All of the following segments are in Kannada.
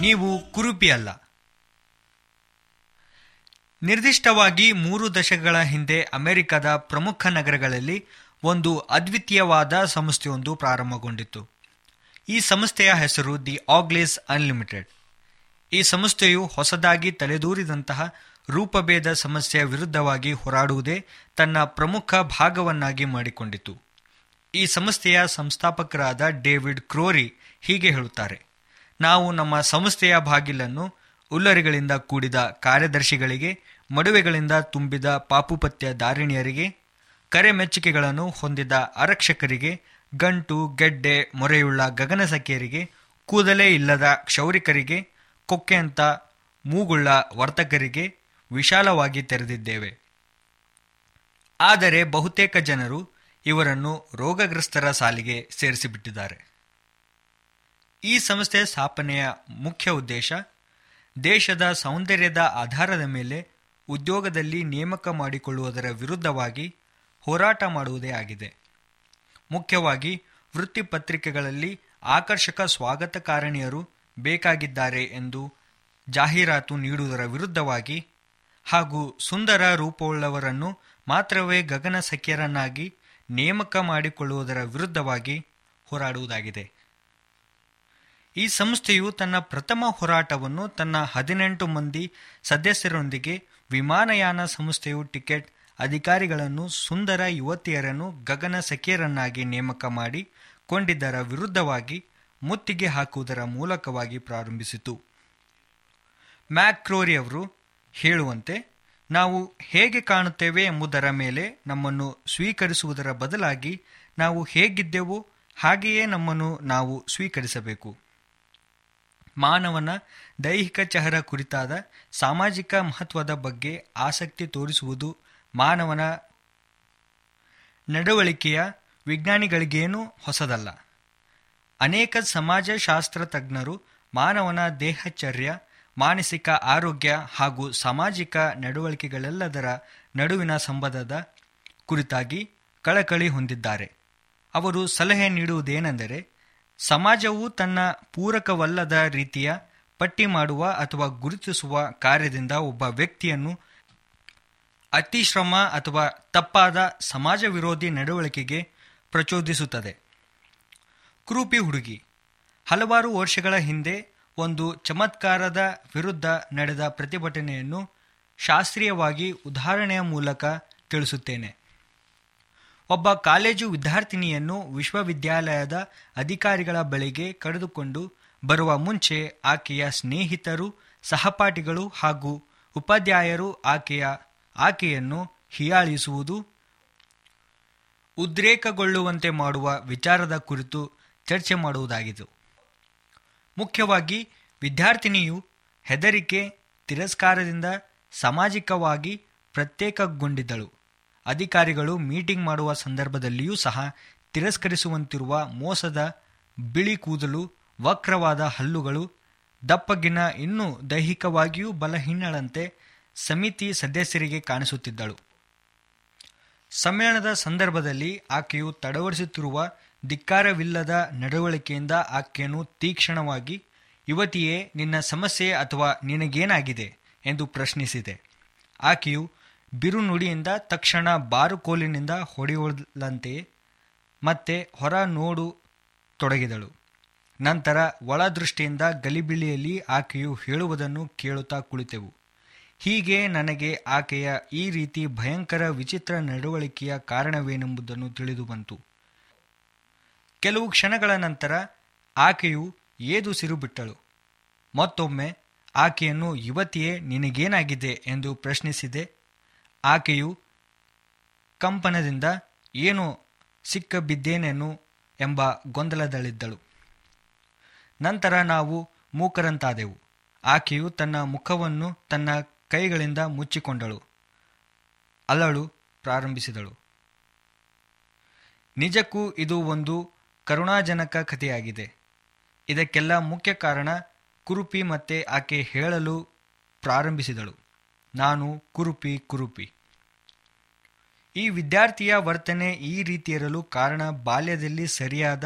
ನೀವು ಕುರುಪಿ ಅಲ್ಲ ನಿರ್ದಿಷ್ಟವಾಗಿ ಮೂರು ದಶಕಗಳ ಹಿಂದೆ ಅಮೆರಿಕದ ಪ್ರಮುಖ ನಗರಗಳಲ್ಲಿ ಒಂದು ಅದ್ವಿತೀಯವಾದ ಸಂಸ್ಥೆಯೊಂದು ಪ್ರಾರಂಭಗೊಂಡಿತು ಈ ಸಂಸ್ಥೆಯ ಹೆಸರು ದಿ ಆಗ್ಲೇಸ್ ಅನ್ಲಿಮಿಟೆಡ್. ಈ ಸಂಸ್ಥೆಯು ಹೊಸದಾಗಿ ತಲೆದೂರಿದಂತಹ ರೂಪಭೇದ ಸಮಸ್ಯೆಯ ವಿರುದ್ಧವಾಗಿ ಹೋರಾಡುವುದೇ ತನ್ನ ಪ್ರಮುಖ ಭಾಗವನ್ನಾಗಿ ಮಾಡಿಕೊಂಡಿತು ಈ ಸಂಸ್ಥೆಯ ಸಂಸ್ಥಾಪಕರಾದ ಡೇವಿಡ್ ಕ್ರೋರಿ ಹೀಗೆ ಹೇಳುತ್ತಾರೆ. ನಾವು ನಮ್ಮ ಸಂಸ್ಥೆಯ ಬಾಗಿಲನ್ನು ಉಲ್ಲರಿಗಳಿಂದ ಕೂಡಿದ ಕಾರ್ಯದರ್ಶಿಗಳಿಗೆ, ಮಡುವೆಗಳಿಂದ ತುಂಬಿದ ಪಾಪುಪತ್ಯ ದಾರಿಣಿಯರಿಗೆ ಕರೆ ಮೆಚ್ಚುಗೆಗಳನ್ನು ಹೊಂದಿದ ಆರಕ್ಷಕರಿಗೆ, ಗಂಟು, ಗೆಡ್ಡೆ, ಮೊರೆಯುಳ್ಳ ಗಗನಸಖಿಯರಿಗೆ, ಕೂದಲೇ ಇಲ್ಲದ ಕ್ಷೌರಿಕರಿಗೆ ಕೊಕ್ಕೆಂತ ಮೂಗುಳ್ಳ ವರ್ತಕರಿಗೆ ವಿಶಾಲವಾಗಿ ತೆರೆದಿದ್ದೇವೆ. ಆದರೆ ಬಹುತೇಕ ಜನರು ಇವರನ್ನು ರೋಗಗ್ರಸ್ತರ ಸಾಲಿಗೆ ಸೇರಿಸಿಬಿಟ್ಟಿದ್ದಾರೆ. ಈ ಸಂಸ್ಥೆ ಸ್ಥಾಪನೆಯ ಮುಖ್ಯ ಉದ್ದೇಶ, ದೇಶದ ಸೌಂದರ್ಯದ ಆಧಾರದ ಮೇಲೆ ಉದ್ಯೋಗದಲ್ಲಿ ನೇಮಕ ಮಾಡಿಕೊಳ್ಳುವುದರ ವಿರುದ್ಧವಾಗಿ ಹೋರಾಟ ಮಾಡುವುದೇ ಆಗಿದೆ. ಮುಖ್ಯವಾಗಿ, ವೃತ್ತಿಪತ್ರಿಕೆಗಳಲ್ಲಿ ಆಕರ್ಷಕ ಸ್ವಾಗತಕಾರಣಿಯರು ಬೇಕಾಗಿದ್ದಾರೆ ಎಂದು ಜಾಹೀರಾತು ನೀಡುವುದರ ವಿರುದ್ಧವಾಗಿ ಹಾಗೂ ಸುಂದರ ರೂಪವುಳ್ಳವರನ್ನು ಮಾತ್ರವೇ ಗಗನ ಸಖ್ಯರನ್ನಾಗಿ ನೇಮಕ ಮಾಡಿಕೊಳ್ಳುವುದರ ವಿರುದ್ಧವಾಗಿ ಹೋರಾಡುವುದಾಗಿದೆ. ಈ ಸಂಸ್ಥೆಯು ತನ್ನ ಪ್ರಥಮ ಹೋರಾಟವನ್ನು ತನ್ನ ಹದಿನೆಂಟು ಮಂದಿ ಸದಸ್ಯರೊಂದಿಗೆ ವಿಮಾನಯಾನ ಸಂಸ್ಥೆಯು ಟಿಕೆಟ್ ಅಧಿಕಾರಿಗಳನ್ನು, ಸುಂದರ ಯುವತಿಯರನ್ನು, ಗಗನ ಸಖಿಯರನ್ನಾಗಿ ನೇಮಕ ಮಾಡಿ, ಕೊಂಡಿದ್ದರ ವಿರುದ್ಧವಾಗಿ ಮುತ್ತಿಗೆ ಹಾಕುವುದರ ಮೂಲಕವಾಗಿ ಪ್ರಾರಂಭಿಸಿತು. ಮ್ಯಾಕ್ರೋರಿ ಅವರು ಹೇಳುವಂತೆ, ನಾವು ಹೇಗೆ ಕಾಣುತ್ತೇವೆ ಎಂಬುದರ ಮೇಲೆ ನಮ್ಮನ್ನು ಸ್ವೀಕರಿಸುವುದರ ಬದಲಾಗಿ ನಾವು ಹೇಗಿದ್ದೆವೋ ಹಾಗೆಯೇ ನಮ್ಮನ್ನು ನಾವು ಸ್ವೀಕರಿಸಬೇಕು. ಮಾನವನ ದೈಹಿಕ ಚಹರ ಕುರಿತಾದ ಸಾಮಾಜಿಕ ಮಹತ್ವದ ಬಗ್ಗೆ ಆಸಕ್ತಿ ತೋರಿಸುವುದು ಮಾನವನ ನಡವಳಿಕೆಯ ವಿಜ್ಞಾನಿಗಳಿಗೇನೂ ಹೊಸದಲ್ಲ. ಅನೇಕ ಸಮಾಜಶಾಸ್ತ್ರ ತಜ್ಞರು ಮಾನವನ ದೇಹಚರ್ಯ, ಮಾನಸಿಕ ಆರೋಗ್ಯ ಹಾಗೂ ಸಾಮಾಜಿಕ ನಡವಳಿಕೆಗಳೆಲ್ಲದರ ನಡುವಿನ ಸಂಬಂಧದ ಕುರಿತಾಗಿ ಕಳಕಳಿ ಹೊಂದಿದ್ದಾರೆ. ಅವರು ಸಲಹೆ ನೀಡುವುದೇನೆಂದರೆ ಸಮಾಜವು ತನ್ನ ಪೂರಕವಲ್ಲದ ರೀತಿಯ ಪಟ್ಟಿ ಮಾಡುವ ಅಥವಾ ಗುರುತಿಸುವ ಕಾರ್ಯದಿಂದ ಒಬ್ಬ ವ್ಯಕ್ತಿಯನ್ನು ಅತಿಶ್ರಮ ಅಥವಾ ತಪ್ಪಾದ ಸಮಾಜ ವಿರೋಧಿ ನಡವಳಿಕೆಗೆ ಪ್ರಚೋದಿಸುತ್ತದೆ. ಕ್ರೂಪಿ ಹುಡುಗಿ. ಹಲವಾರು ವರ್ಷಗಳ ಹಿಂದೆ ಒಂದು ಚಮತ್ಕಾರದ ವಿರುದ್ಧ ನಡೆದ ಪ್ರತಿಭಟನೆಯನ್ನು ಶಾಸ್ತ್ರೀಯವಾಗಿ ಉದಾಹರಣೆಯ ಮೂಲಕ ತಿಳಿಸುತ್ತೇನೆ. ಒಬ್ಬ ಕಾಲೇಜು ವಿದ್ಯಾರ್ಥಿನಿಯನ್ನು ವಿಶ್ವವಿದ್ಯಾಲಯದ ಅಧಿಕಾರಿಗಳ ಬಳಿಗೆ ಕರೆದುಕೊಂಡು ಬರುವ ಮುಂಚೆ ಆಕೆಯ ಸ್ನೇಹಿತರು, ಸಹಪಾಠಿಗಳು ಹಾಗೂ ಉಪಾಧ್ಯಾಯರು ಆಕೆಯ ಆಕೆಯನ್ನು ಹೀಯಾಳಿಸುವುದು, ಉದ್ರೇಕಗೊಳ್ಳುವಂತೆ ಮಾಡುವ ವಿಚಾರದ ಕುರಿತು ಚರ್ಚೆ ಮಾಡುವುದಾಗಿತ್ತು. ಮುಖ್ಯವಾಗಿ, ವಿದ್ಯಾರ್ಥಿನಿಯು ಹೆದರಿಕೆ, ತಿರಸ್ಕಾರದಿಂದ ಸಾಮಾಜಿಕವಾಗಿ ಪ್ರತ್ಯೇಕಗೊಂಡಿದ್ದಳು. ಅಧಿಕಾರಿಗಳು ಮೀಟಿಂಗ್ ಮಾಡುವ ಸಂದರ್ಭದಲ್ಲಿಯೂ ಸಹ ತಿರಸ್ಕರಿಸುವಂತಿರುವ ಮೋಸದ ಬಿಳಿ ಕೂದಲು, ವಕ್ರವಾದ ಹಲ್ಲುಗಳು, ದಪ್ಪಗಿನ ಇನ್ನೂ ದೈಹಿಕವಾಗಿಯೂ ಬಲಹೀನಳಂತೆ ಸಮಿತಿ ಸದಸ್ಯರಿಗೆ ಕಾಣಿಸುತ್ತಿದ್ದಳು. ಸಮ್ಮೇಳನದ ಸಂದರ್ಭದಲ್ಲಿ ಆಕೆಯು ತಡವರಿಸುತ್ತಿರುವ ಧಿಕ್ಕಾರವಿಲ್ಲದ ನಡವಳಿಕೆಯಿಂದ ಆಕೆಯನ್ನು ತೀಕ್ಷ್ಣವಾಗಿ, ಯುವತಿಯೇ, ನಿನ್ನ ಸಮಸ್ಯೆ ಅಥವಾ ನಿನಗೇನಾಗಿದೆ? ಎಂದು ಪ್ರಶ್ನಿಸಿದೆ. ಆಕೆಯು ಬಿರುನುಡಿಯಿಂದ ತಕ್ಷಣ ಬಾರುಕೋಲಿನಿಂದ ಹೊಡೆಯುವುದಂತೆ ಮತ್ತೆ ಹೊರ ನೋಡು ತೊಡಗಿದಳು. ನಂತರ ಒಳದೃಷ್ಟಿಯಿಂದ ಗಲಿಬಿಳಿಯಲ್ಲಿ ಆಕೆಯು ಹೇಳುವುದನ್ನು ಕೇಳುತ್ತಾ ಕುಳಿತೆವು. ಹೀಗೆ ನನಗೆ ಆಕೆಯ ಈ ರೀತಿ ಭಯಂಕರ ವಿಚಿತ್ರ ನಡವಳಿಕೆಯ ಕಾರಣವೇನೆಂಬುದನ್ನು ತಿಳಿದು ಬಂತು. ಕೆಲವು ಕ್ಷಣಗಳ ನಂತರ ಆಕೆಯು ಏದುಸಿರು ಬಿಟ್ಟಳು. ಮತ್ತೊಮ್ಮೆ ಆಕೆಯನ್ನು ಯುವತಿಯೇ ನಿನಗೇನಾಗಿದೆ ಎಂದು ಪ್ರಶ್ನಿಸಿದೆ. ಆಕೆಯು ಕಂಪನದಿಂದ ಏನು ಸಿಕ್ಕ ಬಿದ್ದೇನೇನು ಎಂಬ ಗೊಂದಲದಲ್ಲಿದ್ದಳು. ನಂತರ ನಾವು ಮೂಕರಂತಾದೆವು. ಆಕೆಯು ತನ್ನ ಮುಖವನ್ನು ತನ್ನ ಕೈಗಳಿಂದ ಮುಚ್ಚಿಕೊಂಡಳು. ಅಲ್ಲಳು ಪ್ರಾರಂಭಿಸಿದಳು. ನಿಜಕ್ಕೂ ಇದು ಒಂದು ಕರುಣಾಜನಕ ಕಥೆಯಾಗಿದೆ. ಇದಕ್ಕೆಲ್ಲ ಮುಖ್ಯ ಕಾರಣ ಕುರುಪಿ ಮತ್ತೆ ಆಕೆ ಹೇಳಲು ಪ್ರಾರಂಭಿಸಿದಳು. ನಾನು ಕುರುಪಿ ಕುರುಪಿ. ಈ ವಿದ್ಯಾರ್ಥಿಯ ವರ್ತನೆ ಈ ರೀತಿಯಿರಲು ಕಾರಣ ಬಾಲ್ಯದಲ್ಲಿ ಸರಿಯಾದ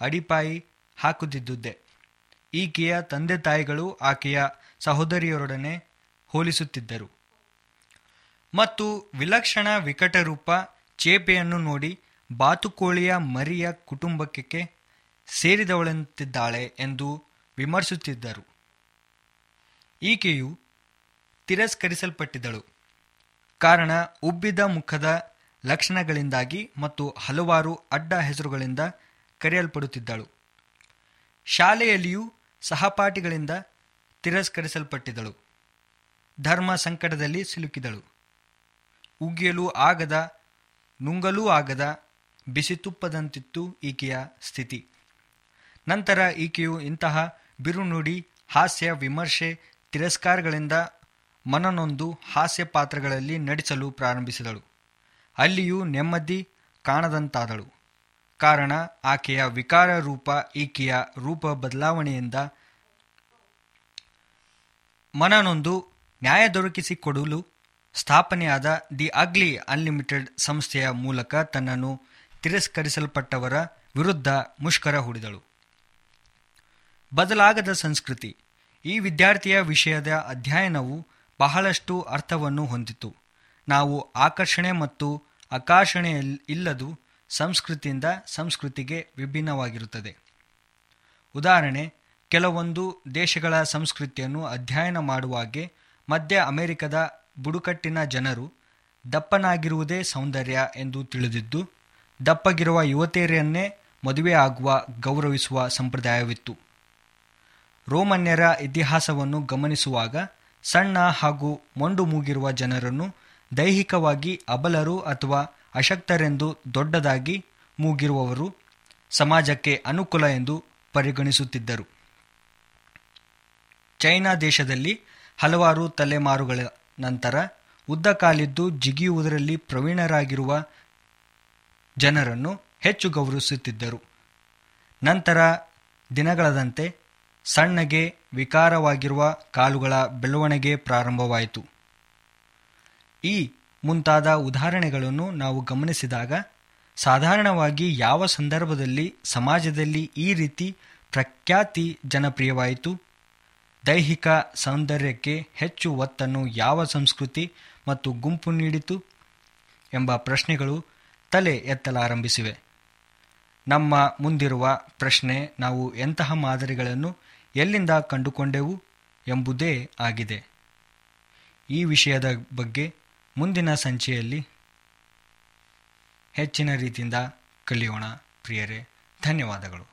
ಅಡಿಪಾಯಿ ಹಾಕುತ್ತಿದ್ದುದೇ ಈಕೆಯ ತಂದೆ ತಾಯಿಗಳು ಆಕೆಯ ಸಹೋದರಿಯರೊಡನೆ ಹೋಲಿಸುತ್ತಿದ್ದರು. ಮತ್ತು ವಿಲಕ್ಷಣ ವಿಕಟರೂಪ ಚೇಪೆಯನ್ನು ನೋಡಿ ಬಾತುಕೋಳಿಯ ಮರಿಯ ಕುಟುಂಬಕ್ಕೆ ಸೇರಿದವಳಂತಿದ್ದಾಳೆ ಎಂದು ವಿಮರ್ಶಿಸುತ್ತಿದ್ದರು. ಈಕೆಯು ತಿರಸ್ಕರಿಸಲ್ಪಟ್ಟಿದ್ದಳು. ಕಾರಣ, ಉಬ್ಬಿದ ಮುಖದ ಲಕ್ಷಣಗಳಿಂದಾಗಿ ಮತ್ತು ಹಲವಾರು ಅಡ್ಡ ಹೆಸರುಗಳಿಂದ ಕರೆಯಲ್ಪಡುತ್ತಿದ್ದಳು. ಶಾಲೆಯಲ್ಲಿಯೂ ಸಹಪಾಠಿಗಳಿಂದ ತಿರಸ್ಕರಿಸಲ್ಪಟ್ಟಿದ್ದಳು. ಧರ್ಮ ಸಂಕಟದಲ್ಲಿ ಸಿಲುಕಿದಳು. ಉಗಿಯಲು ಆಗದ, ನುಂಗಲೂ ಆಗದ, ಬಿಸಿ ತುಪ್ಪದಂತಿತ್ತು ಈಕೆಯ ಸ್ಥಿತಿ. ನಂತರ ಈಕೆಯು ಇಂತಹ ಬಿರುನುಡಿ ಹಾಸ್ಯ ವಿಮರ್ಶೆ ತಿರಸ್ಕಾರಗಳಿಂದ ಮನನೊಂದು ಹಾಸ್ಯ ಪಾತ್ರಗಳಲ್ಲಿ ನಟಿಸಲು ಪ್ರಾರಂಭಿಸಿದಳು. ಅಲ್ಲಿಯೂ ನೆಮ್ಮದಿ ಕಾಣದಂತಾದಳು. ಕಾರಣ, ಆಕೆಯ ವಿಕಾರ ರೂಪ, ಈಕೆಯ ರೂಪ ಬದಲಾವಣೆಯಿಂದ ಮನನೊಂದು ನ್ಯಾಯ ದೊರಕಿಸಿಕೊಡಲು ಸ್ಥಾಪನೆಯಾದ ದಿ ಅಗ್ಲಿ ಅನ್ಲಿಮಿಟೆಡ್ ಸಂಸ್ಥೆಯ ಮೂಲಕ ತನ್ನನ್ನು ತಿರಸ್ಕರಿಸಲ್ಪಟ್ಟವರ ವಿರುದ್ಧ ಮುಷ್ಕರ ಹೂಡಿದಳು. ಬದಲಾಗದ ಸಂಸ್ಕೃತಿ. ಈ ವಿದ್ಯಾರ್ಥಿಯ ವಿಷಯದ ಅಧ್ಯಯನವು ಬಹಳಷ್ಟು ಅರ್ಥವನ್ನು ಹೊಂದಿತು. ನಾವು ಆಕರ್ಷಣೆ ಮತ್ತು ಆಕರ್ಷಣೆ ಇಲ್ಲದು ಸಂಸ್ಕೃತಿಯಿಂದ ಸಂಸ್ಕೃತಿಗೆ ವಿಭಿನ್ನವಾಗಿರುತ್ತದೆ. ಉದಾಹರಣೆ, ಕೆಲವೊಂದು ದೇಶಗಳ ಸಂಸ್ಕೃತಿಯನ್ನು ಅಧ್ಯಯನ ಮಾಡುವಾಗೆ ಮಧ್ಯ ಅಮೆರಿಕದ ಬುಡುಕಟ್ಟಿನ ಜನರು ದಪ್ಪನಾಗಿರುವುದೇ ಸೌಂದರ್ಯ ಎಂದು ತಿಳಿದಿದ್ದು, ದಪ್ಪಗಿರುವ ಯುವತಿಯರನ್ನೇ ಮದುವೆ ಆಗುವ ಗೌರವಿಸುವ ಸಂಪ್ರದಾಯವಿತ್ತು. ರೋಮನ್ಯರ ಇತಿಹಾಸವನ್ನು ಗಮನಿಸುವಾಗ ಸಣ್ಣ ಹಾಗೂ ಮೊಂಡು ಮೂಗಿರುವ ಜನರನ್ನು ದೈಹಿಕವಾಗಿ ಅಬಲರು ಅಥವಾ ಅಶಕ್ತರೆಂದು ದೊಡ್ಡದಾಗಿ ಮೂಗಿರುವವರು ಸಮಾಜಕ್ಕೆ ಅನುಕೂಲ ಎಂದು ಪರಿಗಣಿಸುತ್ತಿದ್ದರು. ಚೈನಾ ದೇಶದಲ್ಲಿ ಹಲವಾರು ತಲೆಮಾರುಗಳ ನಂತರ ಉದ್ದ ಕಾಲಿದ್ದು ಜಿಗಿಯುವುದರಲ್ಲಿ ಪ್ರವೀಣರಾಗಿರುವ ಜನರನ್ನು ಹೆಚ್ಚು ಗೌರವಿಸುತ್ತಿದ್ದರು. ನಂತರ ದಿನಗಳದಂತೆ ಸಣ್ಣಗೆ ವಿಕಾರವಾಗಿರುವ ಕಾಲುಗಳ ಬೆಳವಣಿಗೆ ಪ್ರಾರಂಭವಾಯಿತು. ಈ ಮುಂತಾದ ಉದಾಹರಣೆಗಳನ್ನು ನಾವು ಗಮನಿಸಿದಾಗ, ಸಾಧಾರಣವಾಗಿ ಯಾವ ಸಂದರ್ಭದಲ್ಲಿ ಸಮಾಜದಲ್ಲಿ ಈ ರೀತಿ ಪ್ರಖ್ಯಾತಿ ಜನಪ್ರಿಯವಾಯಿತು? ದೈಹಿಕ ಸೌಂದರ್ಯಕ್ಕೆ ಹೆಚ್ಚು ಒತ್ತನ್ನು ಯಾವ ಸಂಸ್ಕೃತಿ ಮತ್ತು ಗುಂಪು ನೀಡಿತು? ಎಂಬ ಪ್ರಶ್ನೆಗಳು ತಲೆ ಎತ್ತಲಾರಂಭಿಸಿವೆ. ನಮ್ಮ ಮುಂದಿರುವ ಪ್ರಶ್ನೆ, ನಾವು ಎಂತಹ ಮಾದರಿಗಳನ್ನು ಎಲ್ಲಿಂದ ಕಂಡುಕೊಂಡೆವು ಎಂಬುದೇ ಆಗಿದೆ. ಈ ವಿಷಯದ ಬಗ್ಗೆ ಮುಂದಿನ ಸಂಚಿಯಲ್ಲಿ ಹೆಚ್ಚಿನ ರೀತಿಯಿಂದ ಕಲಿಯೋಣ. ಪ್ರಿಯರೇ ಧನ್ಯವಾದಗಳು.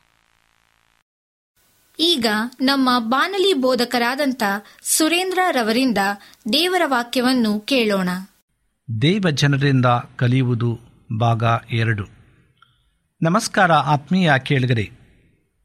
ಈಗ ನಮ್ಮ ಬಾನಲಿ ಬೋಧಕರಾದಂಥ ಸುರೇಂದ್ರ ರವರಿಂದ ದೇವರ ವಾಕ್ಯವನ್ನು ಕೇಳೋಣ. ದೇವ ಜನರಿಂದ ಕಲಿಯುವುದು ಭಾಗ ಎರಡು. ನಮಸ್ಕಾರ ಆತ್ಮೀಯ ಕೇಳಿಗರೆ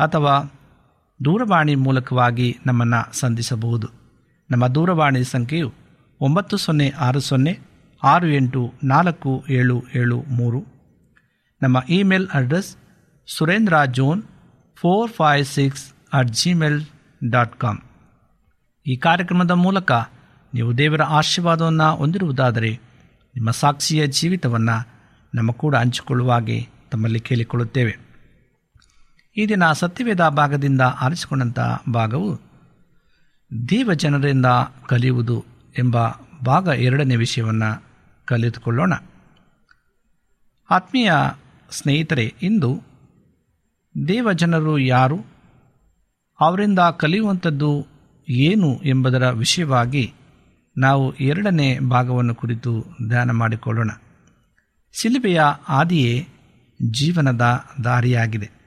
ಅಥವಾ ದೂರವಾಣಿ ಮೂಲಕವಾಗಿ ನಮ್ಮನ್ನು ಸಂಧಿಸಬಹುದು. ನಮ್ಮ ದೂರವಾಣಿ ಸಂಖ್ಯೆಯು ಒಂಬತ್ತು ಸೊನ್ನೆ ಆರು ಸೊನ್ನೆ ಆರು ಎಂಟು ನಾಲ್ಕು ಏಳು ಏಳು ಮೂರು. ನಮ್ಮ email address Surendra John four five six at Gmail dot com. ಈ ಕಾರ್ಯಕ್ರಮದ ಮೂಲಕ ನೀವು ದೇವರ ಆಶೀರ್ವಾದವನ್ನು ಹೊಂದಿರುವುದಾದರೆ ನಿಮ್ಮ ಸಾಕ್ಷಿಯ ಜೀವಿತವನ್ನು ನಮ್ಮ ಕೂಡ ಹಂಚಿಕೊಳ್ಳುವಾಗೆ ತಮ್ಮಲ್ಲಿ ಕೇಳಿಕೊಳ್ಳುತ್ತೇವೆ. ಈ ದಿನ ಸತ್ಯವೇದ ಭಾಗದಿಂದ ಆರಿಸಿಕೊಂಡಂಥ ಭಾಗವು ದೇವ ಜನರಿಂದ ಕಲಿಯುವುದು ಎಂಬ ಭಾಗ ಎರಡನೇ ವಿಷಯವನ್ನು ಕಲಿತುಕೊಳ್ಳೋಣ. ಆತ್ಮೀಯ ಸ್ನೇಹಿತರೆ, ಇಂದು ದೇವಜನರು ಯಾರು, ಅವರಿಂದ ಕಲಿಯುವಂಥದ್ದು ಏನು ಎಂಬುದರ ವಿಷಯವಾಗಿ ನಾವು ಎರಡನೇ ಭಾಗವನ್ನು ಕುರಿತು ಧ್ಯಾನ ಮಾಡಿಕೊಳ್ಳೋಣ. ಸಿಲುಬೆಯ ಆದಿಯೇ ಜೀವನದ ದಾರಿಯಾಗಿದೆ.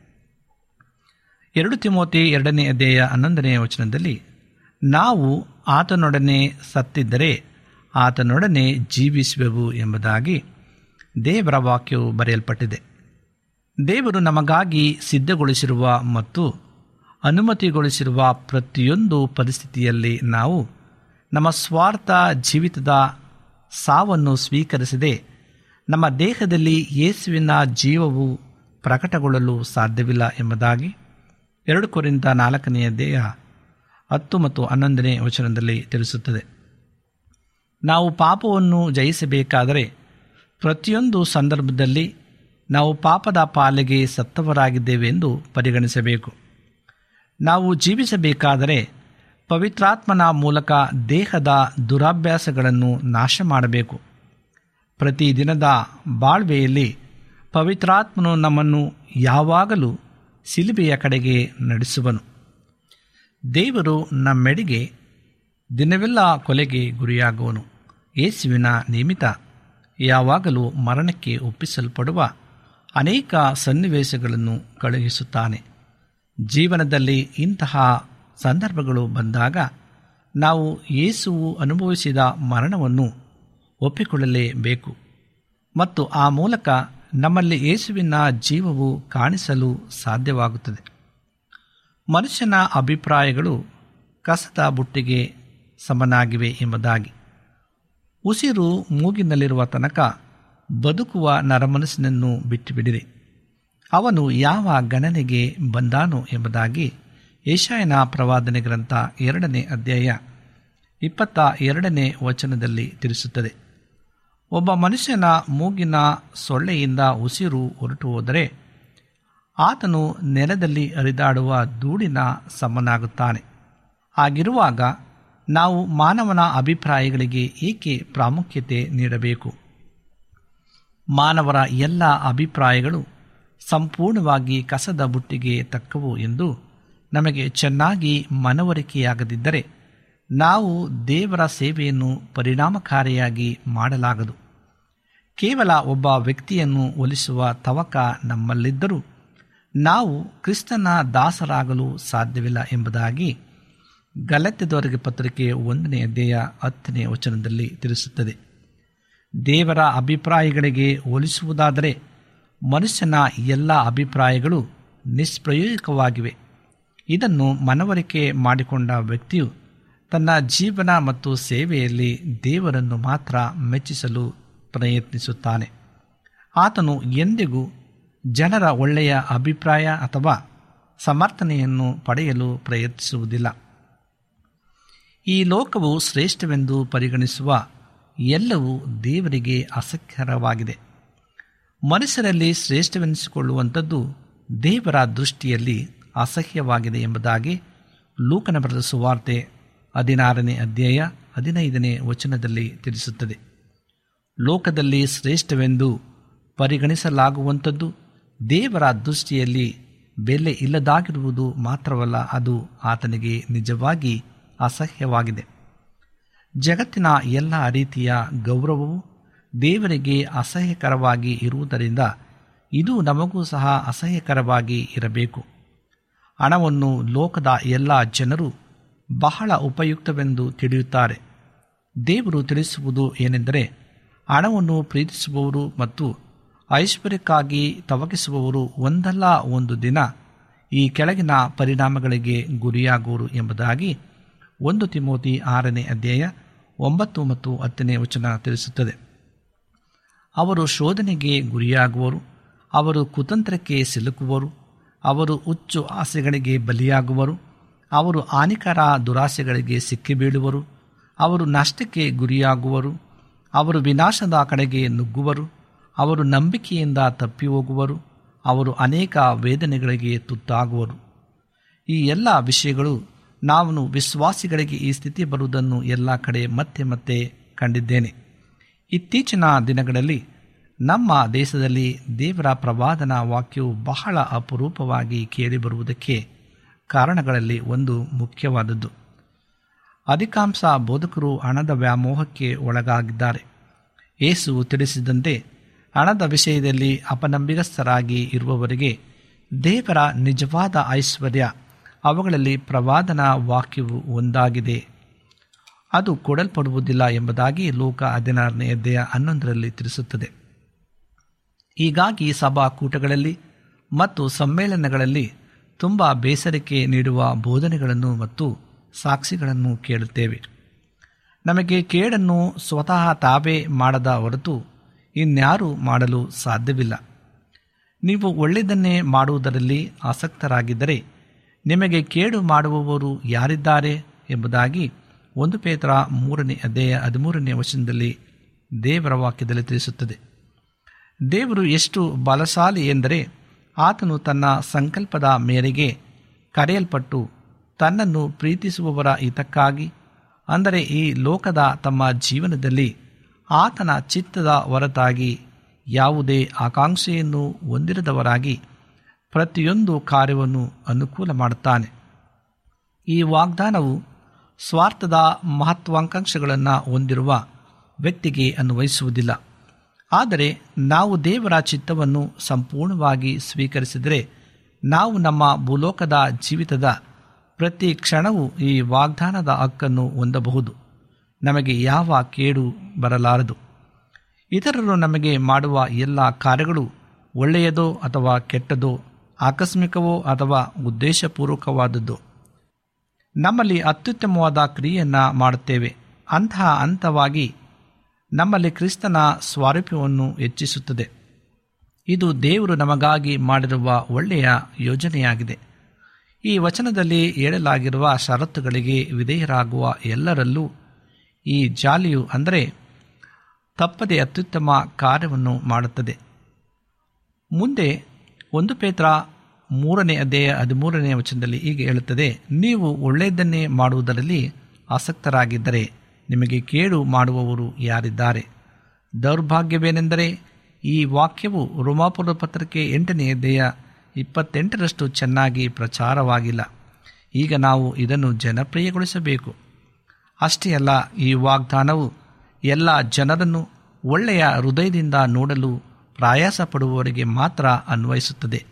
ಎರಡು ತಿಮೋತಿ ಎರಡನೇ ಅಧ್ಯಾಯ ಹನ್ನೊಂದನೆಯ ವಚನದಲ್ಲಿ, ನಾವು ಆತನೊಡನೆ ಸತ್ತಿದ್ದರೆ ಆತನೊಡನೆ ಜೀವಿಸುವೆವು ಎಂಬುದಾಗಿ ದೇವರ ವಾಕ್ಯವು ಬರೆಯಲ್ಪಟ್ಟಿದೆ. ದೇವರು ನಮಗಾಗಿ ಸಿದ್ಧಗೊಳಿಸಿರುವ ಮತ್ತು ಅನುಮತಿಗೊಳಿಸಿರುವ ಪ್ರತಿಯೊಂದು ಪರಿಸ್ಥಿತಿಯಲ್ಲಿ ನಾವು ನಮ್ಮ ಸ್ವಾರ್ಥ ಜೀವಿತದ ಸಾವನ್ನು ಸ್ವೀಕರಿಸದೆ ನಮ್ಮ ದೇಹದಲ್ಲಿ ಯೇಸುವಿನ ಜೀವವು ಪ್ರಕಟಗೊಳ್ಳಲು ಸಾಧ್ಯವಿಲ್ಲ ಎಂಬುದಾಗಿ ಎರಡು ಕುರಿತ ನಾಲ್ಕನೆಯ ದೇಹ ಹತ್ತು ಮತ್ತು ಹನ್ನೊಂದನೇ ವಚನದಲ್ಲಿ ತಿಳಿಸುತ್ತದೆ. ನಾವು ಪಾಪವನ್ನು ಜಯಿಸಬೇಕಾದರೆ ಪ್ರತಿಯೊಂದು ಸಂದರ್ಭದಲ್ಲಿ ನಾವು ಪಾಪದ ಪಾಲಿಗೆ ಸತ್ತವರಾಗಿದ್ದೇವೆ ಎಂದು ಪರಿಗಣಿಸಬೇಕು. ನಾವು ಜೀವಿಸಬೇಕಾದರೆ ಪವಿತ್ರಾತ್ಮನ ಮೂಲಕ ದೇಹದ ದುರಾಭ್ಯಾಸಗಳನ್ನು ನಾಶ ಮಾಡಬೇಕು. ಪ್ರತಿದಿನದ ಬಾಳ್ವೆಯಲ್ಲಿ ಪವಿತ್ರಾತ್ಮನು ನಮ್ಮನ್ನು ಯಾವಾಗಲೂ ಸಿಲುಬೆಯ ಕಡೆಗೆ ನಡೆಸುವನು. ದೇವರು ನಮ್ಮೆಡೆಗೆ ದಿನವೆಲ್ಲ ಕೊಲೆಗೆ ಗುರಿಯಾಗುವನು. ಯೇಸುವಿನ ನಿಮಿತ್ತ ಯಾವಾಗಲೂ ಮರಣಕ್ಕೆ ಒಪ್ಪಿಸಲ್ಪಡುವ ಅನೇಕ ಸನ್ನಿವೇಶಗಳನ್ನು ಕಳುಹಿಸುತ್ತಾನೆ. ಜೀವನದಲ್ಲಿ ಇಂತಹ ಸಂದರ್ಭಗಳು ಬಂದಾಗ ನಾವು ಯೇಸುವು ಅನುಭವಿಸಿದ ಮರಣವನ್ನು ಒಪ್ಪಿಕೊಳ್ಳಲೇಬೇಕು. ಮತ್ತು ಆ ಮೂಲಕ ನಮ್ಮಲ್ಲಿ ಯೇಸುವಿನ ಜೀವವು ಕಾಣಿಸಲು ಸಾಧ್ಯವಾಗುತ್ತದೆ. ಮನುಷ್ಯನ ಅಭಿಪ್ರಾಯಗಳು ಕಸದ ಬುಟ್ಟಿಗೆ ಸಮನಾಗಿವೆ ಎಂಬುದಾಗಿ. ಉಸಿರು ಮೂಗಿನಲ್ಲಿರುವ ತನಕ ಬದುಕುವ ನರಮನಸ್ಸಿನನ್ನು ಬಿಟ್ಟುಬಿಡಿರಿ. ಅವನು ಯಾವ ಗಣನೆಗೆ ಬಂದಾನು ಎಂಬುದಾಗಿ ಏಷಾಯನ ಪ್ರವಾದನೆ ಗ್ರಂಥ ಎರಡನೇ ಅಧ್ಯಾಯ ಇಪ್ಪತ್ತ ಎರಡನೇ ವಚನದಲ್ಲಿ ತಿಳಿಸುತ್ತದೆ. ಒಬ್ಬ ಮನುಷ್ಯನ ಮೂಗಿನ ಸೊಳ್ಳೆಯಿಂದ ಉಸಿರು ಹೊರಟು ಹೋದರೆ ಆತನು ನೆಲದಲ್ಲಿ ಹರಿದಾಡುವ ಧೂಳಿನ ಸಮನಾಗುತ್ತಾನೆ. ಹಾಗಿರುವಾಗ ನಾವು ಮಾನವನ ಅಭಿಪ್ರಾಯಗಳಿಗೆ ಏಕೆ ಪ್ರಾಮುಖ್ಯತೆ ನೀಡಬೇಕು? ಮಾನವರ ಎಲ್ಲ ಅಭಿಪ್ರಾಯಗಳು ಸಂಪೂರ್ಣವಾಗಿ ಕಸದ ಬುಟ್ಟಿಗೆ ತಕ್ಕವು ಎಂದು ನಮಗೆ ಚೆನ್ನಾಗಿ ಮನವರಿಕೆಯಾಗದಿದ್ದರೆ ನಾವು ದೇವರ ಸೇವೆಯನ್ನು ಪರಿಣಾಮಕಾರಿಯಾಗಿ ಮಾಡಲಾಗದು. ಕೇವಲ ಒಬ್ಬ ವ್ಯಕ್ತಿಯನ್ನು ಒಲಿಸುವ ತವಕ ನಮ್ಮಲ್ಲಿದ್ದರೂ ನಾವು ಕ್ರಿಸ್ತನ ದಾಸರಾಗಲು ಸಾಧ್ಯವಿಲ್ಲ ಎಂಬುದಾಗಿ ಗಲತ್ಯದವರೆಗೆ ಪತ್ರಿಕೆ ಒಂದನೇ ಅಧ್ಯಾಯ ಹತ್ತನೇ ವಚನದಲ್ಲಿ ತಿಳಿಸುತ್ತದೆ. ದೇವರ ಅಭಿಪ್ರಾಯಗಳಿಗೆ ಹೋಲಿಸುವುದಾದರೆ ಮನುಷ್ಯನ ಎಲ್ಲ ಅಭಿಪ್ರಾಯಗಳು ನಿಷ್ಪ್ರಯೋಜಕವಾಗಿವೆ. ಇದನ್ನು ಮನವರಿಕೆ ಮಾಡಿಕೊಂಡ ವ್ಯಕ್ತಿಯು ತನ್ನ ಜೀವನ ಮತ್ತು ಸೇವೆಯಲ್ಲಿ ದೇವರನ್ನು ಮಾತ್ರ ಮೆಚ್ಚಿಸಲು ಪ್ರಯತ್ನಿಸುತ್ತಾನೆ. ಆತನು ಎಂದಿಗೂ ಜನರ ಒಳ್ಳೆಯ ಅಭಿಪ್ರಾಯ ಅಥವಾ ಸಮರ್ಥನೆಯನ್ನು ಪಡೆಯಲು ಪ್ರಯತ್ನಿಸುವುದಿಲ್ಲ. ಈ ಲೋಕವು ಶ್ರೇಷ್ಠವೆಂದು ಪರಿಗಣಿಸುವ ಎಲ್ಲವೂ ದೇವರಿಗೆ ಅಸಖ್ಯರವಾಗಿದೆ ಮನುಷ್ಯರಲ್ಲಿ ಶ್ರೇಷ್ಠವೆನಿಸಿಕೊಳ್ಳುವಂಥದ್ದು ದೇವರ ದೃಷ್ಟಿಯಲ್ಲಿ ಅಸಹ್ಯವಾಗಿದೆ ಎಂಬುದಾಗಿ ಲೂಕನ ಬರೆದ ಸುವಾರ್ತೆ ಹದಿನಾರನೇ ಅಧ್ಯಾಯ ಹದಿನೈದನೇ ವಚನದಲ್ಲಿ ತಿಳಿಸುತ್ತದೆ. ಲೋಕದಲ್ಲಿ ಶ್ರೇಷ್ಠವೆಂದು ಪರಿಗಣಿಸಲಾಗುವಂಥದ್ದು, ದೇವರ ದೃಷ್ಟಿಯಲ್ಲಿ ಬೆಲೆ ಇಲ್ಲದಾಗಿರುವುದು ಮಾತ್ರವಲ್ಲ, ಅದು ಆತನಿಗೆ ನಿಜವಾಗಿ ಅಸಹ್ಯವಾಗಿದೆ. ಜಗತ್ತಿನ ಎಲ್ಲ ರೀತಿಯ ಗೌರವವು ದೇವರಿಗೆ ಅಸಹ್ಯಕರವಾಗಿ ಇರುವುದರಿಂದ ಇದು ನಮಗೂ ಸಹ ಅಸಹ್ಯಕರವಾಗಿ ಇರಬೇಕು. ಹಣವನ್ನು ಲೋಕದ ಎಲ್ಲ ಜನರು ಬಹಳ ಉಪಯುಕ್ತವೆಂದು ತಿಳಿಯುತ್ತಾರೆ. ದೇವರು ತಿಳಿಸುವುದು ಏನೆಂದರೆ, ಹಣವನ್ನು ಪ್ರೀತಿಸುವವರು ಮತ್ತು ಐಶ್ವರ್ಯಕ್ಕಾಗಿ ತವಕಿಸುವವರು ಒಂದಲ್ಲ ಒಂದು ದಿನ ಈ ಕೆಳಗಿನ ಪರಿಣಾಮಗಳಿಗೆ ಗುರಿಯಾಗುವರು ಎಂಬುದಾಗಿ ಒಂದು ತಿಮೋತಿ ಆರನೇ ಅಧ್ಯಾಯ ಒಂಬತ್ತು ಮತ್ತು ಹತ್ತನೇ ವಚನ ತಿಳಿಸುತ್ತದೆ. ಅವರು ಶೋಧನೆಗೆ ಗುರಿಯಾಗುವರು, ಅವರು ಕುತಂತ್ರಕ್ಕೆ ಸಿಲುಕುವರು, ಅವರು ಹುಚ್ಚು ಆಸೆಗಳಿಗೆ ಬಲಿಯಾಗುವರು ಅವರು ಹಾನಿಕರ ದುರಾಸೆಗಳಿಗೆ ಸಿಕ್ಕಿಬೀಳುವರು. ಅವರು ನಷ್ಟಕ್ಕೆ ಗುರಿಯಾಗುವರು. ಅವರು ವಿನಾಶದ ಕಡೆಗೆ ನುಗ್ಗುವರು. ಅವರು ನಂಬಿಕೆಯಿಂದ ತಪ್ಪಿ ಹೋಗುವರು ಅವರು ಅನೇಕ ವೇದನೆಗಳಿಗೆ ತುತ್ತಾಗುವರು. ಈ ಎಲ್ಲ ವಿಷಯಗಳು ನಾನು ವಿಶ್ವಾಸಿಗಳಿಗೆ ಈ ಸ್ಥಿತಿ ಬರುವುದನ್ನು ಎಲ್ಲ ಕಡೆ ಮತ್ತೆ ಮತ್ತೆ ಕಂಡಿದ್ದೇನೆ. ಇತ್ತೀಚಿನ ದಿನಗಳಲ್ಲಿ ನಮ್ಮ ದೇಶದಲ್ಲಿ ದೇವರ ಪ್ರವಾದನ ವಾಕ್ಯವು ಬಹಳ ಅಪರೂಪವಾಗಿ ಕೇಳಿಬರುವುದಕ್ಕೆ ಕಾರಣಗಳಲ್ಲಿ ಒಂದು ಮುಖ್ಯವಾದದ್ದು. ಅಧಿಕಾಂಶ ಬೋಧಕರು ಹಣದ ವ್ಯಾಮೋಹಕ್ಕೆ ಒಳಗಾಗಿದ್ದಾರೆ. ಏಸು ತಿಳಿಸಿದಂತೆ ಹಣದ ವಿಷಯದಲ್ಲಿ ಅಪನಂಬಿಗಸ್ಥರಾಗಿ ಇರುವವರಿಗೆ ದೇವರ ನಿಜವಾದ ಐಶ್ವರ್ಯ, ಅವುಗಳಲ್ಲಿ ಪ್ರವಾದನ ವಾಕ್ಯವು ಒಂದಾಗಿದೆ. ಅದು ಕೊಡಲ್ಪಡುವುದಿಲ್ಲ ಎಂಬುದಾಗಿ ಲೋಕ ಹದಿನಾರನೇ ಅಧ್ಯಾಯ ಹನ್ನೊಂದರಲ್ಲಿ ತಿಳಿಸುತ್ತದೆ. ಹೀಗಾಗಿ ಸಭಾಕೂಟಗಳಲ್ಲಿ ಮತ್ತು ಸಮ್ಮೇಳನಗಳಲ್ಲಿ ತುಂಬ ಬೇಸರಿಕೆ ನೀಡುವ ಬೋಧನೆಗಳನ್ನು ಮತ್ತು ಸಾಕ್ಷಿಗಳನ್ನು ಕೇಳುತ್ತೇವೆ. ನಮಗೆ ಕೇಡನ್ನು ಸ್ವತಃ ತಾವೇ ಮಾಡದ ಹೊರತು ಇನ್ಯಾರೂ ಮಾಡಲು ಸಾಧ್ಯವಿಲ್ಲ. ನೀವು ಒಳ್ಳೆಯದನ್ನೇ ಮಾಡುವುದರಲ್ಲಿ ಆಸಕ್ತರಾಗಿದ್ದರೆ ನಿಮಗೆ ಕೇಡು ಮಾಡುವವರು ಯಾರಿದ್ದಾರೆ ಎಂಬುದಾಗಿ ಒಂದು ಪೇತ್ರ ಮೂರನೇ ಅಧ್ಯಾಯ ಹದಿಮೂರನೇ ವಚನದಲ್ಲಿ ದೇವರ ವಾಕ್ಯದಲ್ಲಿ ತಿಳಿಸುತ್ತದೆ. ದೇವರು ಎಷ್ಟು ಬಲಶಾಲಿ ಎಂದರೆ ಆತನು ತನ್ನ ಸಂಕಲ್ಪದ ಮೇರೆಗೆ ಕರೆಯಲ್ಪಟ್ಟು ತನ್ನನ್ನು ಪ್ರೀತಿಸುವವರ ಹಿತಕ್ಕಾಗಿ, ಅಂದರೆ ಈ ಲೋಕದ ತಮ್ಮ ಜೀವನದಲ್ಲಿ ಆತನ ಚಿತ್ತದ ಹೊರತಾಗಿ ಯಾವುದೇ ಆಕಾಂಕ್ಷೆಯನ್ನು ಹೊಂದಿರದವರಾಗಿ ಪ್ರತಿಯೊಂದು ಕಾರ್ಯವನ್ನು ಅನುಕೂಲ ಮಾಡುತ್ತಾನೆ. ಈ ವಾಗ್ದಾನವು ಸ್ವಾರ್ಥದ ಮಹತ್ವಾಕಾಂಕ್ಷೆಗಳನ್ನು ಹೊಂದಿರುವ ವ್ಯಕ್ತಿಗೆ ಅನ್ವಯಿಸುವುದಿಲ್ಲ. ಆದರೆ ನಾವು ದೇವರ ಚಿತ್ತವನ್ನು ಸಂಪೂರ್ಣವಾಗಿ ಸ್ವೀಕರಿಸಿದರೆ ನಾವು ನಮ್ಮ ಭೂಲೋಕದ ಜೀವಿತದ ಪ್ರತಿ ಕ್ಷಣವೂ ಈ ವಾಗ್ದಾನದ ಹಕ್ಕನ್ನು ಹೊಂದಬಹುದು. ನಮಗೆ ಯಾವ ಕೇಡು ಬರಲಾರದು? ಇತರರು ನಮಗೆ ಮಾಡುವ ಎಲ್ಲ ಕಾರ್ಯಗಳು ಒಳ್ಳೆಯದೋ ಅಥವಾ ಕೆಟ್ಟದೋ, ಆಕಸ್ಮಿಕವೋ ಅಥವಾ ಉದ್ದೇಶಪೂರ್ವಕವಾದದ್ದು? ನಮ್ಮಲ್ಲಿ ಅತ್ಯುತ್ತಮವಾದ ಕ್ರಿಯೆಯನ್ನು ಮಾಡುತ್ತೇವೆ. ಅಂತಹ ಹಂತವಾಗಿ ನಮ್ಮಲ್ಲಿ ಕ್ರಿಸ್ತನ ಸ್ವಾರೂಪ್ಯವನ್ನು ಹೆಚ್ಚಿಸುತ್ತದೆ. ಇದು ದೇವರು ನಮಗಾಗಿ ಮಾಡಿರುವ ಒಳ್ಳೆಯ ಯೋಜನೆಯಾಗಿದೆ. ಈ ವಚನದಲ್ಲಿ ಹೇಳಲಾಗಿರುವ ಷರತ್ತುಗಳಿಗೆ ವಿಧೇಯರಾಗುವ ಎಲ್ಲರಲ್ಲೂ ಈ ಜಾಲಿಯು ಅಂದರೆ ತಪ್ಪದೆ ಅತ್ಯುತ್ತಮ ಕಾರ್ಯವನ್ನು ಮಾಡುತ್ತದೆ. ಮುಂದೆ ಒಂದು ಪೇತ್ರ ಮೂರನೇ ಅಧ್ಯಾಯ ಹದಿಮೂರನೇ ವಚನದಲ್ಲಿ ಹೀಗೆ ಹೇಳುತ್ತದೆ, ನೀವು ಒಳ್ಳೆಯದನ್ನೇ ಮಾಡುವುದರಲ್ಲಿ ಆಸಕ್ತರಾಗಿದ್ದರೆ ನಿಮಗೆ ಕೇಡು ಮಾಡುವವರು ಯಾರಿದ್ದಾರೆ? ದೌರ್ಭಾಗ್ಯವೇನೆಂದರೆ ಈ ವಾಕ್ಯವು ರೋಮಾಪುರ ಪತ್ರಿಕೆ ಎಂಟನೆಯ ದೇಹ ಇಪ್ಪತ್ತೆಂಟರಷ್ಟು ಚೆನ್ನಾಗಿ ಪ್ರಚಾರವಾಗಿಲ್ಲ. ಈಗ ನಾವು ಇದನ್ನು ಜನಪ್ರಿಯಗೊಳಿಸಬೇಕು. ಅಷ್ಟೇ ಅಲ್ಲ, ಈ ವಾಗ್ದಾನವು ಎಲ್ಲ ಜನರನ್ನು ಒಳ್ಳೆಯ ಹೃದಯದಿಂದ ನೋಡಲು ಪ್ರಯಾಸ ಪಡುವವರಿಗೆ ಮಾತ್ರ ಅನ್ವಯಿಸುತ್ತದೆ.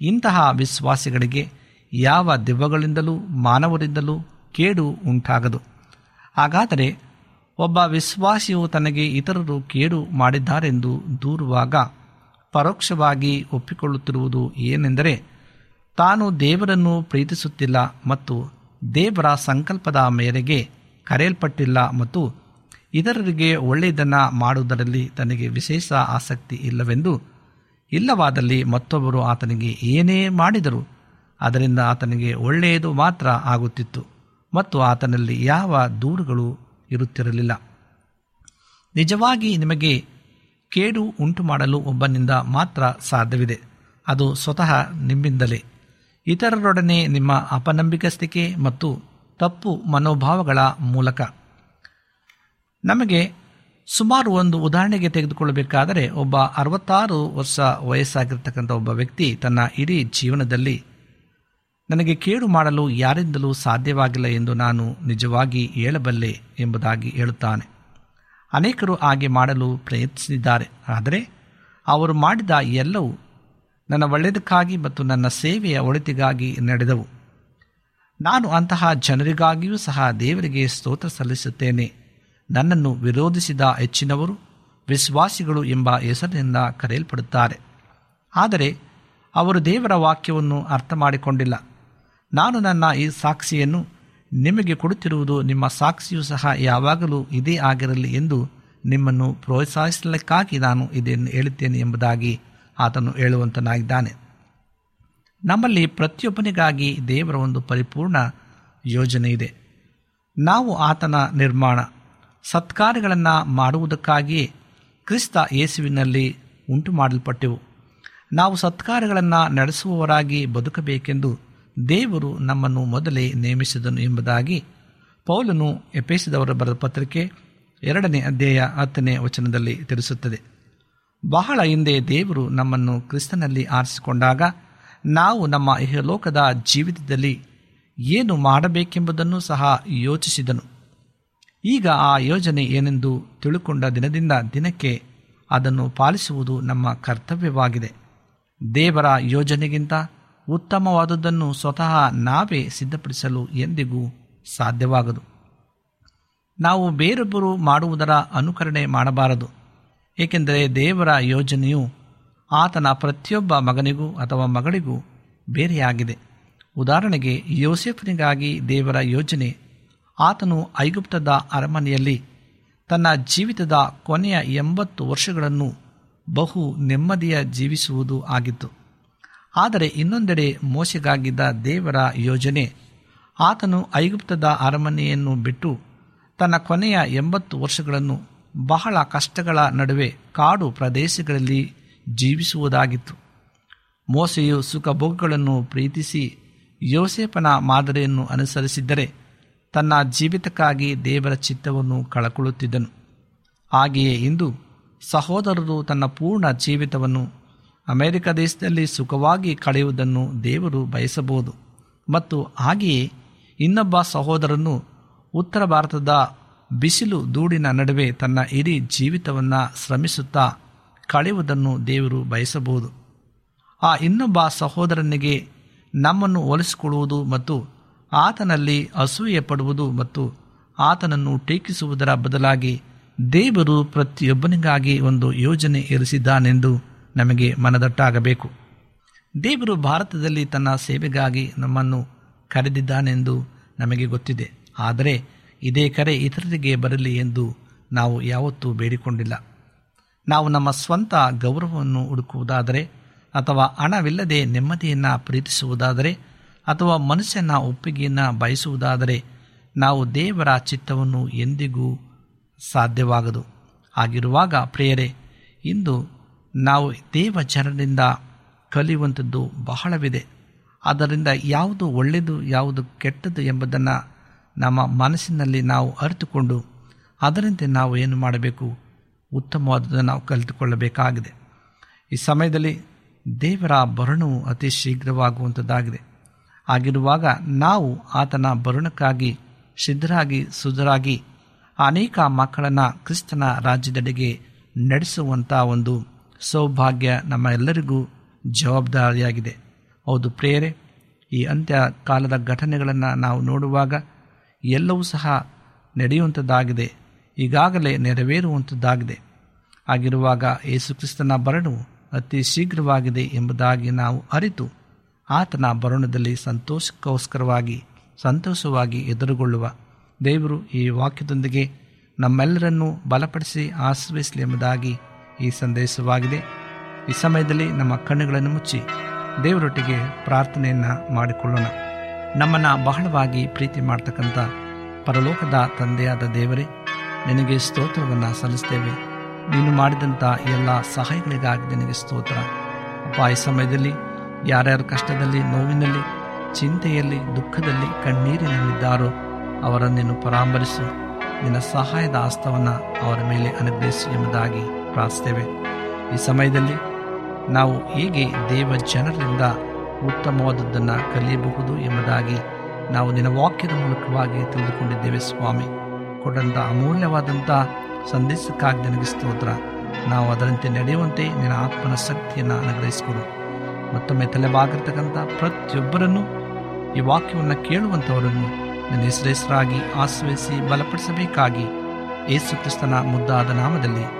ಇಂತಹ ವಿಶ್ವಾಸಿಗಳಿಗೆ ಯಾವ ದೆವ್ವಗಳಿಂದಲೂ ಮಾನವರಿಂದಲೂ ಕೇಡು ಉಂಟಾಗದು. ಹಾಗಾದರೆ ಒಬ್ಬ ವಿಶ್ವಾಸಿಯು ತನಗೆ ಇತರರು ಕೇಡು ಮಾಡಿದ್ದಾರೆಂದು ದೂರುವಾಗ ಪರೋಕ್ಷವಾಗಿ ಒಪ್ಪಿಕೊಳ್ಳುತ್ತಿರುವುದು ಏನೆಂದರೆ ತಾನು ದೇವರನ್ನು ಪ್ರೀತಿಸುತ್ತಿಲ್ಲ ಮತ್ತು ದೇವರ ಸಂಕಲ್ಪದ ಮೇರೆಗೆ ಕರೆಯಲ್ಪಟ್ಟಿಲ್ಲ ಮತ್ತು ಇತರರಿಗೆ ಒಳ್ಳೆಯದನ್ನು ಮಾಡುವುದರಲ್ಲಿ ತನಗೆ ವಿಶೇಷ ಆಸಕ್ತಿ ಇಲ್ಲವೆಂದು ಇಲ್ಲವಾದಲ್ಲಿ ಮತ್ತೊಬ್ಬರು ಆತನಿಗೆ ಏನೇ ಮಾಡಿದರು ಅದರಿಂದ ಆತನಿಗೆ ಒಳ್ಳೆಯದು ಮಾತ್ರ ಆಗುತ್ತಿತ್ತು. ಮತ್ತು ಆತನಲ್ಲಿ ಯಾವ ದೂರುಗಳು ಇರುತ್ತಿರಲಿಲ್ಲ. ನಿಜವಾಗಿ ನಿಮಗೆ ಕೇಡು ಉಂಟು ಮಾಡಲು ಒಬ್ಬನಿಂದ ಮಾತ್ರ ಸಾಧ್ಯವಿದೆ. ಅದು ಸ್ವತಃ ನಿಮ್ಮಿಂದಲೇ. ಇತರರೊಡನೆ ನಿಮ್ಮ ಅಪನಂಬಿಕಸ್ತಿಕೆ ಮತ್ತು ತಪ್ಪು ಮನೋಭಾವಗಳ ಮೂಲಕ. ನಮಗೆ ಸುಮಾರು ಒಂದು ಉದಾಹರಣೆಗೆ ತೆಗೆದುಕೊಳ್ಳಬೇಕಾದರೆ ಒಬ್ಬ ಅರವತ್ತಾರು ವರ್ಷ ವಯಸ್ಸಾಗಿರ್ತಕ್ಕಂಥ ಒಬ್ಬ ವ್ಯಕ್ತಿ ತನ್ನ ಇಡೀ ಜೀವನದಲ್ಲಿ ನನಗೆ ಕೇಡು ಮಾಡಲು ಯಾರಿಂದಲೂ ಸಾಧ್ಯವಾಗಿಲ್ಲ ಎಂದು ನಾನು ನಿಜವಾಗಿ ಹೇಳಬಲ್ಲೆ ಎಂಬುದಾಗಿ ಹೇಳುತ್ತಾನೆ. ಅನೇಕರು ಹಾಗೆ ಮಾಡಲು ಪ್ರಯತ್ನಿಸಿದ್ದಾರೆ. ಆದರೆ ಅವರು ಮಾಡಿದ ಎಲ್ಲವೂ ನನ್ನ ಒಳ್ಳೆಯದಕ್ಕಾಗಿ ಮತ್ತು ನನ್ನ ಸೇವೆಯ ಒಳಿತಿಗಾಗಿ ನಡೆದವು. ನಾನು ಅಂತಹ ಜನರಿಗಾಗಿಯೂ ಸಹ ದೇವರಿಗೆ ಸ್ತೋತ್ರ ಸಲ್ಲಿಸುತ್ತೇನೆ. ನನ್ನನ್ನು ವಿರೋಧಿಸಿದ ಹೆಚ್ಚಿನವರು ವಿಶ್ವಾಸಿಗಳು ಎಂಬ ಹೆಸರಿನಿಂದ ಕರೆಯಲ್ಪಡುತ್ತಾರೆ. ಆದರೆ ಅವರು ದೇವರ ವಾಕ್ಯವನ್ನು ಅರ್ಥ ಮಾಡಿಕೊಂಡಿಲ್ಲ ನಾನು ನನ್ನ ಈ ಸಾಕ್ಷಿಯನ್ನು ನಿಮಗೆ ಕೊಡುತ್ತಿರುವುದು, ನಿಮ್ಮ ಸಾಕ್ಷಿಯೂ ಸಹ ಯಾವಾಗಲೂ ಇದೇ ಆಗಿರಲಿ ಎಂದು ನಿಮ್ಮನ್ನು ಪ್ರೋತ್ಸಾಹಿಸಲಿಕ್ಕಾಗಿ ನಾನು ಇದನ್ನು ಹೇಳುತ್ತೇನೆ ಎಂಬುದಾಗಿ ಆತನು ಹೇಳುವಂತನಾಗಿದ್ದಾನೆ. ನಮ್ಮಲ್ಲಿ ಪ್ರತಿಯೊಬ್ಬನಿಗಾಗಿ ದೇವರ ಒಂದು ಪರಿಪೂರ್ಣ ಯೋಜನೆ ಇದೆ. ನಾವು ಆತನ ನಿರ್ಮಾಣ, ಸತ್ಕಾರ್ಯಗಳನ್ನು ಮಾಡುವುದಕ್ಕಾಗಿಯೇ ಕ್ರಿಸ್ತ ಯೇಸುವಿನಲ್ಲಿ ಉಂಟು ಮಾಡಲ್ಪಟ್ಟೆವು ನಾವು ಸತ್ಕಾರ್ಯಗಳನ್ನು ನಡೆಸುವವರಾಗಿ ಬದುಕಬೇಕೆಂದು ದೇವರು ನಮ್ಮನ್ನು ಮೊದಲೇ ನೇಮಿಸಿದನು ಎಂಬುದಾಗಿ ಪೌಲನು ಎಪೇಸಿದವರ ಬರೆದ ಪತ್ರಿಕೆ ಎರಡನೇ ಅಧ್ಯಾಯ ಹತ್ತನೇ ವಚನದಲ್ಲಿ ತಿಳಿಸುತ್ತದೆ. ಬಹಳ ಹಿಂದೆ ದೇವರು ನಮ್ಮನ್ನು ಕ್ರಿಸ್ತನಲ್ಲಿ ಆರಿಸಿಕೊಂಡಾಗ ನಾವು ನಮ್ಮ ಇಹಲೋಕದ ಜೀವಿತದಲ್ಲಿ ಏನು ಮಾಡಬೇಕೆಂಬುದನ್ನು ಸಹ ಯೋಚಿಸಿದನು. ಈಗ ಆ ಯೋಜನೆ ಏನೆಂದು ತಿಳುಕೊಂಡ ದಿನದಿಂದ ದಿನಕ್ಕೆ ಅದನ್ನು ಪಾಲಿಸುವುದು ನಮ್ಮ ಕರ್ತವ್ಯವಾಗಿದೆ. ದೇವರ ಯೋಜನೆಗಿಂತ ಉತ್ತಮವಾದುದನ್ನು ಸ್ವತಃ ನಾವೇ ಸಿದ್ಧಪಡಿಸಲು ಎಂದಿಗೂ ಸಾಧ್ಯವಾಗದು. ನಾವು ಬೇರೊಬ್ಬರು ಮಾಡುವುದರ ಅನುಕರಣೆ ಮಾಡಬಾರದು. ಏಕೆಂದರೆ ದೇವರ ಯೋಜನೆಯು ಆತನ ಪ್ರತಿಯೊಬ್ಬ ಮಗನಿಗೂ ಅಥವಾ ಮಗಳಿಗೂ ಬೇರೆಯಾಗಿದೆ. ಉದಾಹರಣೆಗೆ ಯೋಸೆಫ್ನಿಗಾಗಿ ದೇವರ ಯೋಜನೆ ಆತನು ಐಗುಪ್ತದ ಅರಮನೆಯಲ್ಲಿ ತನ್ನ ಜೀವಿತದ ಕೊನೆಯ ಎಂಬತ್ತು ವರ್ಷಗಳನ್ನು ಬಹು ನೆಮ್ಮದಿಯ ಜೀವಿಸುವುದು ಆಗಿತ್ತು. ಆದರೆ ಇನ್ನೊಂದೆಡೆ ಮೋಸೆಗಾಗಿದ್ದ ದೇವರ ಯೋಜನೆ. ಆತನು ಐಗುಪ್ತದ ಅರಮನೆಯನ್ನು ಬಿಟ್ಟು ತನ್ನ ಕೊನೆಯ ಎಂಬತ್ತು ವರ್ಷಗಳನ್ನು ಬಹಳ ಕಷ್ಟಗಳ ನಡುವೆ ಕಾಡು ಪ್ರದೇಶಗಳಲ್ಲಿ ಜೀವಿಸುವುದಾಗಿತ್ತು. ಮೋಸೆಯು ಸುಖಭೋಗಗಳನ್ನು ಪ್ರೀತಿಸಿ ಯೋಸೇಪನ ಮಾದರಿಯನ್ನು ಅನುಸರಿಸಿದ್ದರೆ ತನ್ನ ಜೀವಿತಕ್ಕಾಗಿ ದೇವರ ಚಿತ್ತವನ್ನು ಕಳಕೊಳ್ಳುತ್ತಿದ್ದನು ಹಾಗೆಯೇ ಇಂದು ಸಹೋದರರು ತನ್ನ ಪೂರ್ಣ ಜೀವಿತವನ್ನು ಅಮೆರಿಕ ದೇಶದಲ್ಲಿ ಸುಖವಾಗಿ ಕಳೆಯುವುದನ್ನು ದೇವರು ಬಯಸಬಹುದು. ಮತ್ತು ಹಾಗೆಯೇ ಇನ್ನೊಬ್ಬ ಸಹೋದರನು ಉತ್ತರ ಭಾರತದ ಬಿಸಿಲು ದೂಡಿನ ನಡುವೆ ತನ್ನ ಇಡೀ ಜೀವಿತವನ್ನು ಶ್ರಮಿಸುತ್ತಾ ಕಳೆಯುವುದನ್ನು ದೇವರು ಬಯಸಬಹುದು. ಆ ಇನ್ನೊಬ್ಬ ಸಹೋದರನಿಗೆ ನಮ್ಮನ್ನು ಹೋಲಿಸಿಕೊಳ್ಳುವುದು ಮತ್ತು ಆತನಲ್ಲಿ ಅಸೂಯೆ ಪಡುವುದು ಮತ್ತು ಆತನನ್ನು ಟೀಕಿಸುವುದರ ಬದಲಾಗಿ ದೇವರು ಪ್ರತಿಯೊಬ್ಬನಿಗಾಗಿ ಒಂದು ಯೋಜನೆ ಇರಿಸಿದ್ದಾನೆಂದು ನಮಗೆ ಮನದಟ್ಟಾಗಬೇಕು. ದೇವರು ಭಾರತದಲ್ಲಿ ತನ್ನ ಸೇವೆಗಾಗಿ ನಮ್ಮನ್ನು ಕರೆದಿದ್ದಾನೆಂದು ನಮಗೆ ಗೊತ್ತಿದೆ. ಆದರೆ ಇದೇ ಕರೆ ಇತರರಿಗೆ ಬರಲಿ ಎಂದು ನಾವು ಯಾವತ್ತೂ ಬೇಡಿಕೊಂಡಿಲ್ಲ. ನಾವು ನಮ್ಮ ಸ್ವಂತ ಗೌರವವನ್ನು ಹುಡುಕುವುದಾದರೆ ಅಥವಾ ಹಣವಿಲ್ಲದೆ ನೆಮ್ಮದಿಯನ್ನು ಪ್ರೀತಿಸುವುದಾದರೆ ಅಥವಾ ಮನುಷ್ಯನ ಒಪ್ಪಿಗೆಯನ್ನು ಬಯಸುವುದಾದರೆ ನಾವು ದೇವರ ಚಿತ್ತವನ್ನು ಎಂದಿಗೂ ಸಾಧ್ಯವಾಗದು. ಆಗಿರುವಾಗ ಪ್ರೇಯರೆ, ಇಂದು ನಾವು ದೇವ ಜನರಿಂದ ಕಲಿಯುವಂಥದ್ದು ಬಹಳವಿದೆ. ಅದರಿಂದ ಯಾವುದು ಒಳ್ಳೆಯದು, ಯಾವುದು ಕೆಟ್ಟದ್ದು ಎಂಬುದನ್ನು ನಮ್ಮ ಮನಸ್ಸಿನಲ್ಲಿ ನಾವು ಅರಿತುಕೊಂಡು ಅದರಂತೆ ನಾವು ಏನು ಮಾಡಬೇಕು? ಉತ್ತಮವಾದದ್ದು ನಾವು ಕಲಿತುಕೊಳ್ಳಬೇಕಾಗಿದೆ. ಈ ಸಮಯದಲ್ಲಿ ದೇವರ ಭರಣವು ಅತಿ ಶೀಘ್ರವಾಗುವಂಥದ್ದಾಗಿದೆ. ಆಗಿರುವಾಗ ನಾವು ಆತನ ಬರುಣಕ್ಕಾಗಿ ಸಿದ್ಧರಾಗಿ ಸುಧರಾಗಿ ಅನೇಕ ಮಕ್ಕಳನ್ನು ಕ್ರಿಸ್ತನ ರಾಜ್ಯದೆಡೆಗೆ ನಡೆಸುವಂಥ ಒಂದು ಸೌಭಾಗ್ಯ ನಮ್ಮ ಎಲ್ಲರಿಗೂ ಜವಾಬ್ದಾರಿಯಾಗಿದೆ. ಹೌದು ಪ್ರೇರೆ ಈ ಅಂತ್ಯ ಕಾಲದ ಘಟನೆಗಳನ್ನು ನಾವು ನೋಡುವಾಗ ಎಲ್ಲವೂ ಸಹ ನಡೆಯುವಂಥದ್ದಾಗಿದೆ ಈಗಾಗಲೇ ನೆರವೇರುವಂಥದ್ದಾಗಿದೆ ಆಗಿರುವಾಗ ಯೇಸುಕ್ರಿಸ್ತನ ಬರಣವು ಅತಿ ಶೀಘ್ರವಾಗಿದೆ ಎಂಬುದಾಗಿ ನಾವು ಅರಿತು ಆತನ ಬರಣದಲ್ಲಿ ಸಂತೋಷಕ್ಕೋಸ್ಕರವಾಗಿ, ಸಂತೋಷವಾಗಿ ಎದುರುಗೊಳ್ಳುವ ದೇವರು ಈ ವಾಕ್ಯದೊಂದಿಗೆ ನಮ್ಮೆಲ್ಲರನ್ನೂ ಬಲಪಡಿಸಿ ಆಶ್ರಯಿಸಲಿ ಎಂಬುದಾಗಿ ಈ ಸಂದೇಶವಾಗಿದೆ. ಈ ಸಮಯದಲ್ಲಿ ನಮ್ಮ ಕಣ್ಣುಗಳನ್ನು ಮುಚ್ಚಿ ದೇವರೊಟ್ಟಿಗೆ ಪ್ರಾರ್ಥನೆಯನ್ನು ಮಾಡಿಕೊಳ್ಳೋಣ. ನಮ್ಮನ್ನು ಬಹಳವಾಗಿ ಪ್ರೀತಿ ಮಾಡ್ತಕ್ಕಂಥ ಪರಲೋಕದ ತಂದೆಯಾದ ದೇವರೇ, ನಿನಗೆ ಸ್ತೋತ್ರವನ್ನು ಸಲ್ಲಿಸ್ತೇವೆ. ನೀನು ಮಾಡಿದಂಥ ಎಲ್ಲ ಸಹಾಯಗಳಿಗಾಗಿ ನಿನಗೆ ಸ್ತೋತ್ರ. ಅಪ್ಪ, ಈ ಸಮಯದಲ್ಲಿ ಯಾರ್ಯಾರು ಕಷ್ಟದಲ್ಲಿ, ನೋವಿನಲ್ಲಿ, ಚಿಂತೆಯಲ್ಲಿ, ದುಃಖದಲ್ಲಿ, ಕಣ್ಣೀರಿನಲ್ಲಿದ್ದಾರೋ ಅವರನ್ನು ನೀನು ಪರಾಮರಿಸು. ನಿನ್ನ ಸಹಾಯದ ಆಸ್ತವನ್ನು ಅವರ ಮೇಲೆ ಅನುಗ್ರಹಿಸು ಎಂಬುದಾಗಿ ಪ್ರಾರ್ಥಿಸ್ತೇವೆ ಈ ಸಮಯದಲ್ಲಿ ನಾವು ಹೇಗೆ ದೇವ ಜನರಿಂದ ಉತ್ತಮವಾದದ್ದನ್ನು ಕಲಿಯಬಹುದು ಎಂಬುದಾಗಿ ನಾವು ನಿನ್ನ ವಾಕ್ಯದ ಮೂಲಕವಾಗಿ ತಿಳಿದುಕೊಂಡಿದ್ದೇವೆ ಸ್ವಾಮಿ. ಕೊಡಂತ ಅಮೂಲ್ಯವಾದಂಥ ಸಂದೇಶಕ್ಕಾಗಿ ನನಗೆ ಸ್ತೋತ್ರ. ನಾವು ಅದರಂತೆ ನಡೆಯುವಂತೆ ನಿನ್ನ ಆತ್ಮನ ಶಕ್ತಿಯನ್ನು ಅನುಗ್ರಹಿಸಿಕೊಡು. ಮತ್ತೊಮ್ಮೆ ತಲೆಬಾಗಿರ್ತಕ್ಕಂಥ ಪ್ರತಿಯೊಬ್ಬರನ್ನು ಈ ವಾಕ್ಯವನ್ನು ಕೇಳುವಂಥವರನ್ನು ನನ್ನ ಹೆಸರೆಸರಾಗಿ ಆಶ್ರಯಿಸಿ ಬಲಪಡಿಸಬೇಕಾಗಿ ಯೇಸು ಕ್ರಿಸ್ತನ ಮುದ್ದಾದ ನಾಮದಲ್ಲಿ